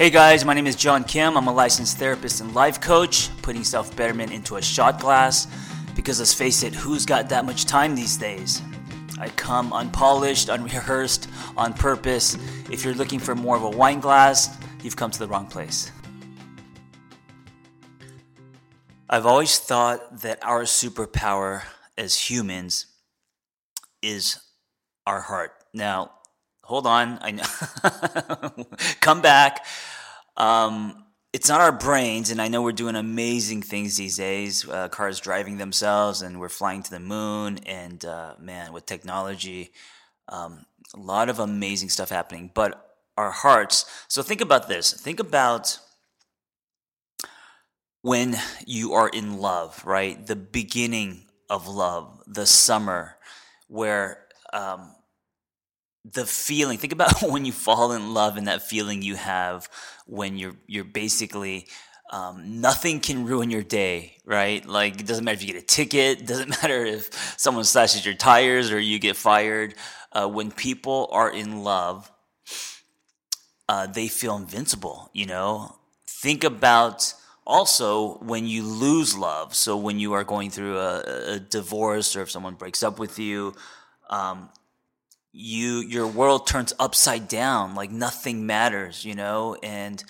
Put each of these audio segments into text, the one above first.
Hey guys, my name is John Kim. I'm a licensed therapist and life coach, putting self betterment into a shot glass. Because let's face it, who's got that much time these days? I come unpolished, unrehearsed, on purpose. If you're looking for more of a wine glass, you've come to the wrong place. I've always thought that our superpower as humans is our heart. Now, hold on. I know. Come back. Um, it's not our brains, and I know we're doing amazing things these days. Uh, cars driving themselves, and we're flying to the moon. And uh, man, with technology, um, a lot of amazing stuff happening. But our hearts. So think about this. Think about when you are in love, right? The beginning of love, the summer, where um, the feeling think about when you fall in love and that feeling you have when you're you're basically um, nothing can ruin your day, right? Like it doesn't matter if you get a ticket, doesn't matter if someone slashes your tires or you get fired. Uh, when people are in love, uh, they feel invincible. You know, think about also when you lose love. So when you are going through a, a divorce or if someone breaks up with you, um, you your world turns upside down like nothing matters you know? And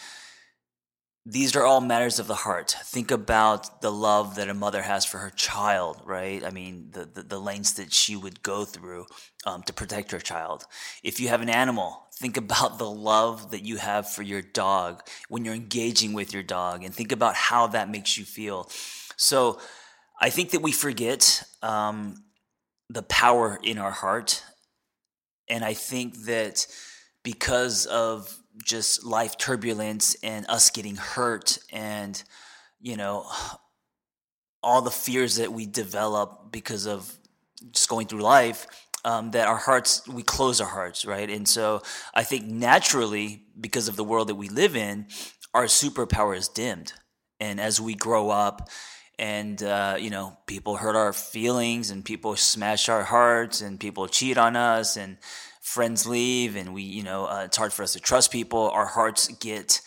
these are all matters of the heart. Think about the love that a mother has for her child right? I mean the the, the lengths that she would go through um, to protect her child. If you have an animal think about the love that you have for your dog when you're engaging with your dog and think about how that makes you feel. So i think that we forget um, the power in our heart and I think that because of just life turbulence and us getting hurt and, you know, all the fears that we develop because of just going through life, um, that our hearts, we close our hearts, right? And so I think naturally, because of the world that we live in, our superpower is dimmed. And as we grow up, and uh, you know people hurt our feelings and people smash our hearts and people cheat on us and friends leave and we you know uh, it's hard for us to trust people. Our hearts get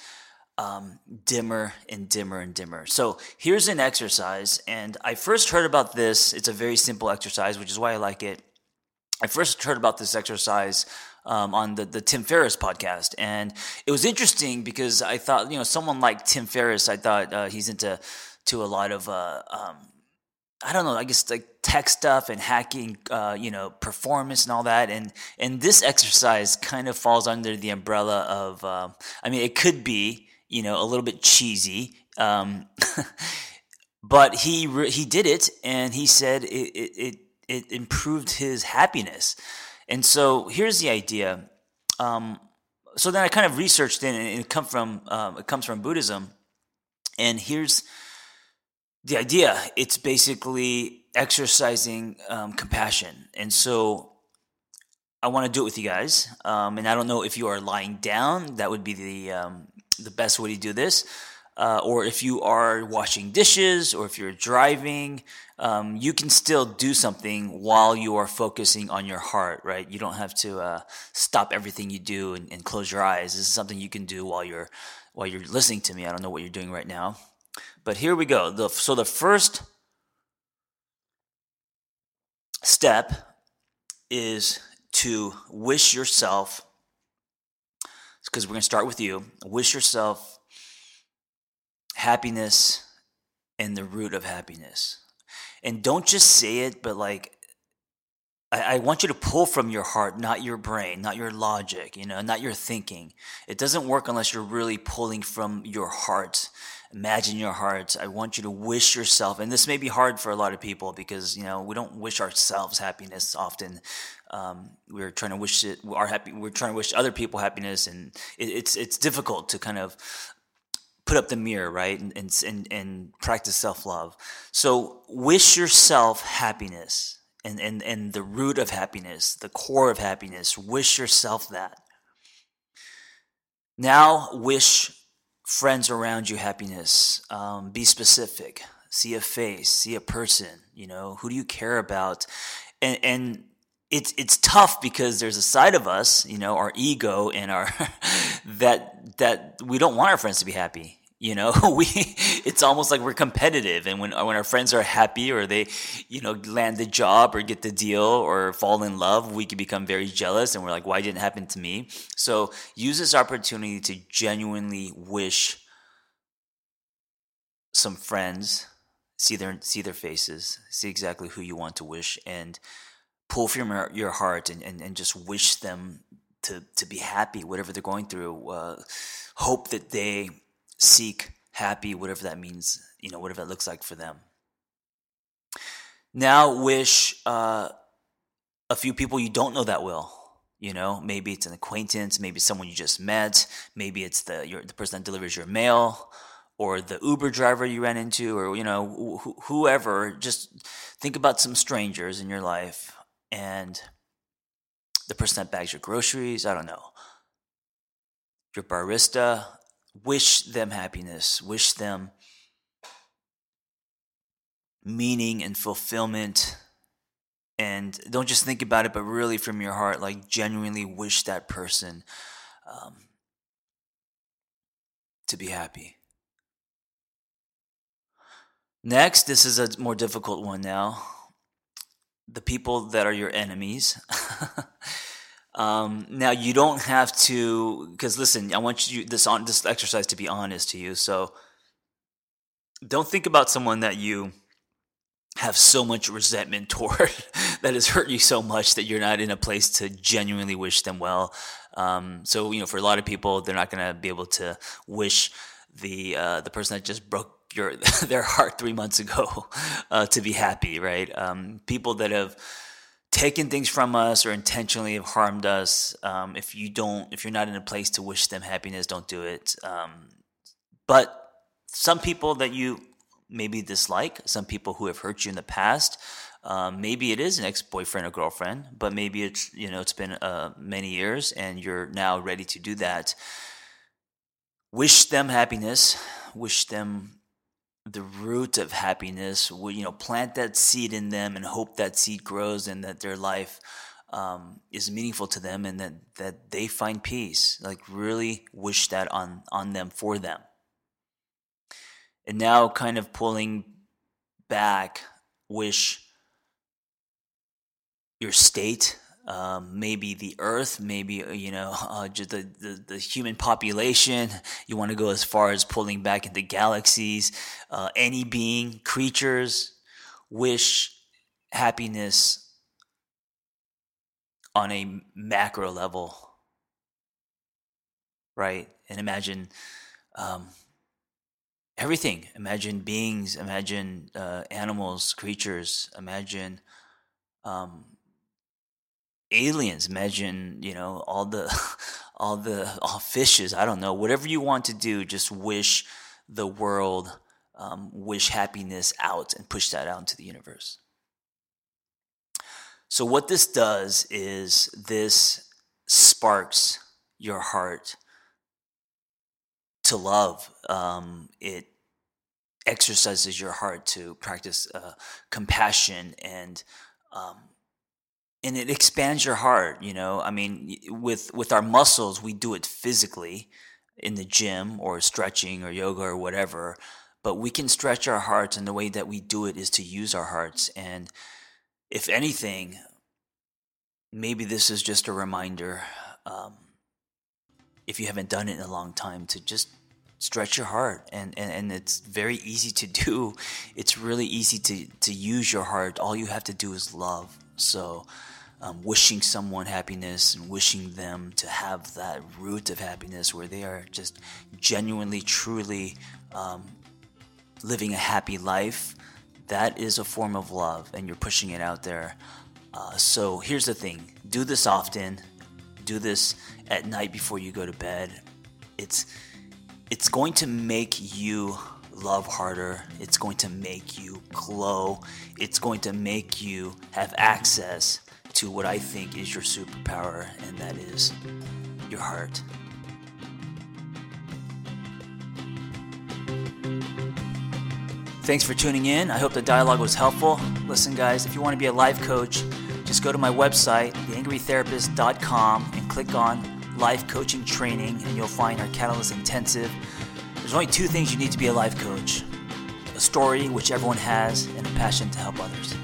um, dimmer and dimmer and dimmer. So here's an exercise and i first heard about this. It's a very simple exercise which is why i like it. I first heard about this exercise um, on the, the Tim Ferriss podcast. And it was interesting because I thought, you know, someone like Tim Ferriss, I thought uh, he's into to a lot of uh, um, I don't know, I guess like tech stuff and hacking, uh, you know, performance and all that. And and this exercise kind of falls under the umbrella of, uh, I mean, it could be, you know, a little bit cheesy, um, but he re- he did it, and he said it, it it it improved his happiness. And so here's the idea. Um, so then I kind of researched it, and it come from um, it comes from Buddhism. And here's the idea it's basically exercising um, compassion. And so i want to do it with you guys um, and i don't know if you are lying down that would be the um, the best way to do this uh, or if you are washing dishes or if you're driving um, you can still do something while you are focusing on your heart right? You don't have to uh, stop everything you do and, and close your eyes. This is something you can do while you're while you're listening to me. I don't know what you're doing right now but here we go. The, so the first step is to wish yourself, because we're going to start with you, wish yourself happiness and the root of happiness. And don't just say it, but like, I, I want you to pull from your heart, not your brain, not your logic, you know, not your thinking. It doesn't work unless you're really pulling from your heart imagine your heart. I want you to wish yourself, and this may be hard for a lot of people because you know we don't wish ourselves happiness often. Um, we're trying to wish it our happy. We're trying to wish other people happiness, and it, it's it's difficult to kind of put up the mirror, right, and and and, practice self love. So wish yourself happiness. And, and, and the root of happiness, the core of happiness, wish yourself that. Now wish friends around you happiness. Um, be specific. See a face. See a person. You know who do you care about, and and it's it's tough because there's a side of us, you know, our ego and our that that we don't want our friends to be happy. You know, we it's almost like we're competitive, and when when our friends are happy or they, you know, land the job or get the deal or fall in love, we can become very jealous, and we're like, why didn't it happen to me? So use this opportunity to genuinely wish some friends see their see their faces, see exactly who you want to wish, and pull from your, your heart and, and, and just wish them to to be happy, whatever they're going through. Uh, hope that they seek happy, whatever that means, you know, whatever that looks like for them. Now, wish uh, a few people you don't know that well. You know, maybe it's an acquaintance, maybe someone you just met, maybe it's the your, the person that delivers your mail, or the Uber driver you ran into, or you know, wh- whoever. Just think about some strangers in your life, and the person that bags your groceries. I don't know. Your barista. Wish them happiness. Wish them meaning and fulfillment. And don't just think about it, but really from your heart, like genuinely wish that person um, to be happy. Next, this is a more difficult one now. The people that are your enemies. um, now you don't have to, because listen, I want you this on this exercise to be honest to you. So don't think about someone that you have so much resentment toward that has hurt you so much that you're not in a place to genuinely wish them well. Um, so you know, for a lot of people, they're not going to be able to wish the uh, the person that just broke your their heart three months ago uh, to be happy, right? Um, people that have taken things from us or intentionally have harmed us. Um, if you don't, if you're not in a place to wish them happiness, don't do it. Um, but some people that you maybe dislike, some people who have hurt you in the past. Um, maybe it is an ex-boyfriend or girlfriend, but maybe it's you know it's been uh, many years and you're now ready to do that. Wish them happiness. Wish them the root of happiness you know plant that seed in them and hope that seed grows and that their life um, is meaningful to them and that that they find peace. Like really wish that on on them for them. And now kind of pulling back wish your state um, maybe the earth, maybe uh, you know uh, just the, the, the human population. You want to go as far as pulling back into galaxies. Uh, any being, creatures, wish happiness on a macro level, right? And imagine um, everything. Imagine beings. Imagine uh, animals, creatures. Imagine. Um, aliens imagine you know all the all the all fishes i don't know whatever you want to do just wish the world um, wish happiness out and push that out into the universe. So what this does is this sparks your heart to love. Um, it exercises your heart to practice uh, compassion and um, and it expands your heart you know? I mean with with our muscles we do it physically in the gym or stretching or yoga or whatever but we can stretch our hearts and the way that we do it is to use our hearts. And if anything maybe this is just a reminder um, if you haven't done it in a long time to just stretch your heart. And, and, and it's very easy to do. It's really easy to, to use your heart. All you have to do is love. So um, wishing someone happiness and wishing them to have that root of happiness where they are just genuinely, truly um, living a happy life, that is a form of love, and you're pushing it out there. Uh, so here's the thing do this often, do this at night before you go to bed. It's it's going to make you love harder. It's going to make you glow. It's going to make you have access to what I think is your superpower, and that is your heart. Thanks for tuning in. I hope the dialogue was helpful. Listen, guys, if you want to be a life coach, just go to my website, theangrytherapist.com, and click on Life Coaching Training, and you'll find our Catalyst Intensive. There's only two things you need to be a life coach a story, which everyone has, and a passion to help others.